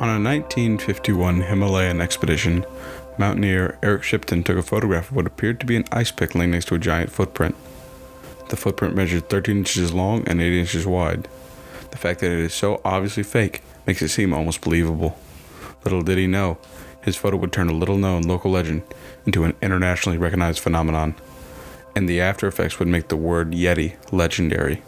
On a 1951 Himalayan expedition, mountaineer Eric Shipton took a photograph of what appeared to be an ice pick laying next to a giant footprint. The footprint measured 13 inches long and 8 inches wide. The fact that it is so obviously fake makes it seem almost believable. Little did he know, his photo would turn a little known local legend into an internationally recognized phenomenon, and the after effects would make the word Yeti legendary.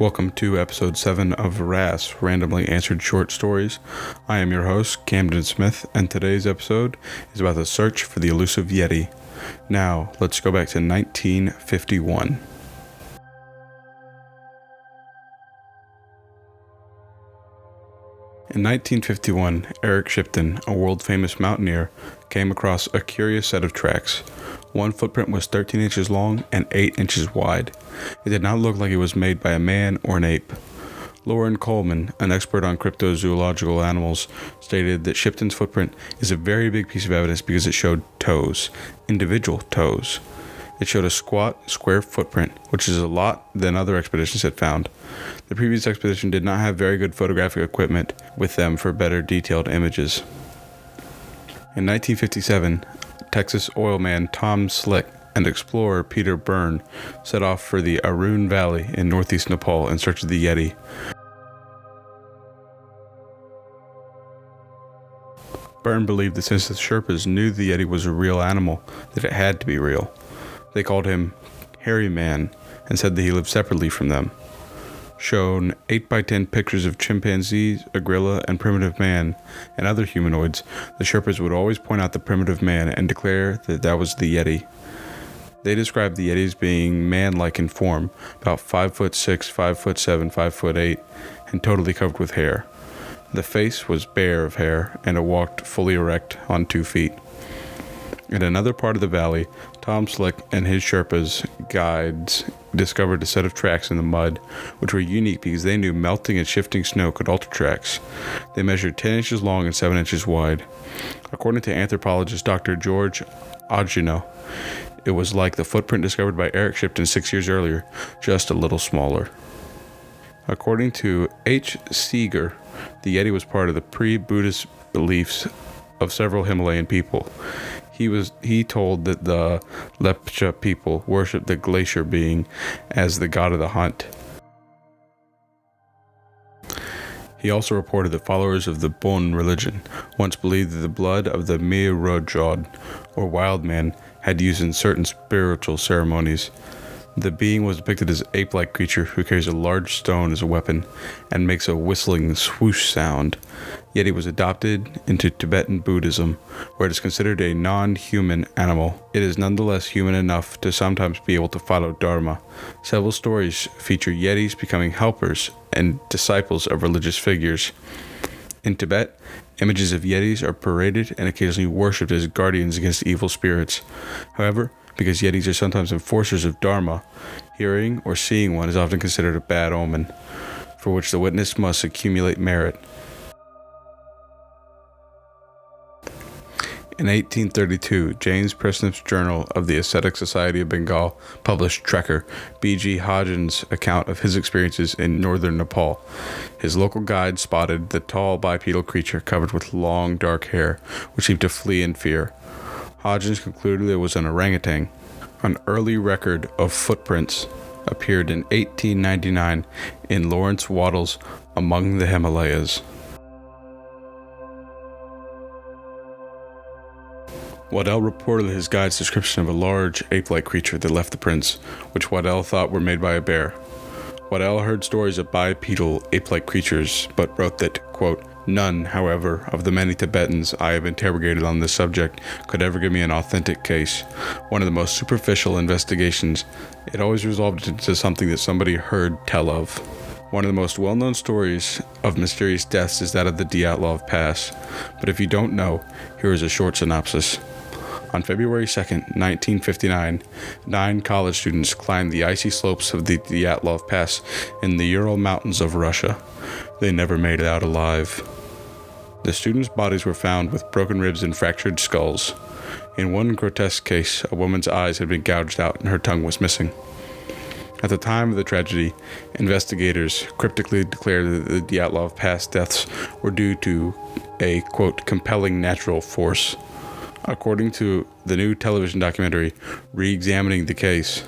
Welcome to episode 7 of RAS, Randomly Answered Short Stories. I am your host, Camden Smith, and today's episode is about the search for the elusive Yeti. Now, let's go back to 1951. In 1951, Eric Shipton, a world famous mountaineer, came across a curious set of tracks. One footprint was 13 inches long and 8 inches wide. It did not look like it was made by a man or an ape. Loren Coleman, an expert on cryptozoological animals, stated that Shipton's footprint is a very big piece of evidence because it showed toes, individual toes. It showed a squat, square footprint, which is a lot than other expeditions had found. The previous expedition did not have very good photographic equipment with them for better detailed images. In 1957, Texas oil man Tom Slick and explorer Peter Byrne set off for the Arun Valley in northeast Nepal in search of the Yeti. Byrne believed that since the Sherpas knew the Yeti was a real animal, that it had to be real. They called him Hairy Man and said that he lived separately from them. Shown 8 by 10 pictures of chimpanzees, a gorilla, and primitive man, and other humanoids, the Sherpas would always point out the primitive man and declare that that was the Yeti. They described the Yeti as being man-like in form, about 5 foot 6, 5 foot 7, 5 foot 8, and totally covered with hair. The face was bare of hair, and it walked fully erect on two feet. In another part of the valley, Tom Slick and his Sherpas guides discovered a set of tracks in the mud, which were unique because they knew melting and shifting snow could alter tracks. They measured 10 inches long and 7 inches wide. According to anthropologist Dr. George Agogino, it was like the footprint discovered by Eric Shipton six years earlier, just a little smaller. According to H. Siiger, the Yeti was part of the pre Buddhist beliefs of several Himalayan people he was he told that the Lepcha people worshiped the glacier being as the god of the hunt. He also reported that followers of the Bon religion once believed that the blood of the Mirojod, or wild man, had used in certain spiritual ceremonies. The being was depicted as ape like creature who carries a large stone as a weapon and makes a whistling swoosh sound. Yet he was adopted into Tibetan Buddhism, where it is considered a non human animal. It is nonetheless human enough to sometimes be able to follow Dharma. Several stories feature Yetis becoming helpers and disciples of religious figures. In Tibet, images of Yetis are paraded and occasionally worshipped as guardians against evil spirits. However, because Yetis are sometimes enforcers of Dharma, hearing or seeing one is often considered a bad omen, for which the witness must accumulate merit. In 1832, James Prinsep's Journal of the Asiatic Society of Bengal published Trekker, B.G. Hodgson's account of his experiences in northern Nepal. His local guide spotted the tall bipedal creature covered with long dark hair, which seemed to flee in fear. Hodgson concluded it was an orangutan. An early record of footprints appeared in 1899 in Laurence Waddell's Among the Himalayas. Waddell reported his guide's description of a large ape-like creature that left the prints, which Waddell thought were made by a bear. Waddell heard stories of bipedal ape-like creatures, but wrote that, quote, None, however, of the many Tibetans I have interrogated on this subject could ever give me an authentic case. One of the most superficial investigations, it always resolved into something that somebody heard tell of. One of the most well known stories of mysterious deaths is that of the Dyatlov Pass. But if you don't know, here is a short synopsis. On February 2, 1959, nine college students climbed the icy slopes of the Dyatlov Pass in the Ural Mountains of Russia. They never made it out alive. The students' bodies were found with broken ribs and fractured skulls. In one grotesque case, a woman's eyes had been gouged out and her tongue was missing. At the time of the tragedy, investigators cryptically declared that the Dyatlov Pass deaths were due to a, quote, compelling natural force. According to the new television documentary, Re Examining the Case,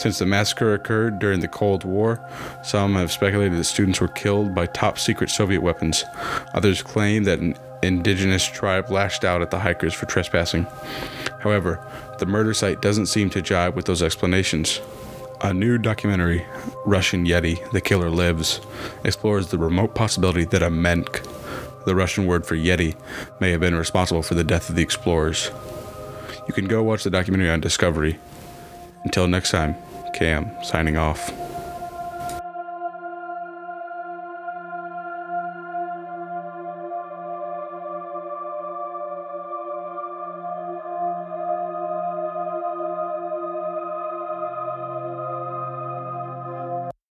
since the massacre occurred during the Cold War, some have speculated that students were killed by top secret Soviet weapons. Others claim that an indigenous tribe lashed out at the hikers for trespassing. However, the murder site doesn't seem to jibe with those explanations. A new documentary, Russian Yeti The Killer Lives, explores the remote possibility that a Menk, the Russian word for Yeti, may have been responsible for the death of the explorers. You can go watch the documentary on Discovery. Until next time, Cam signing off.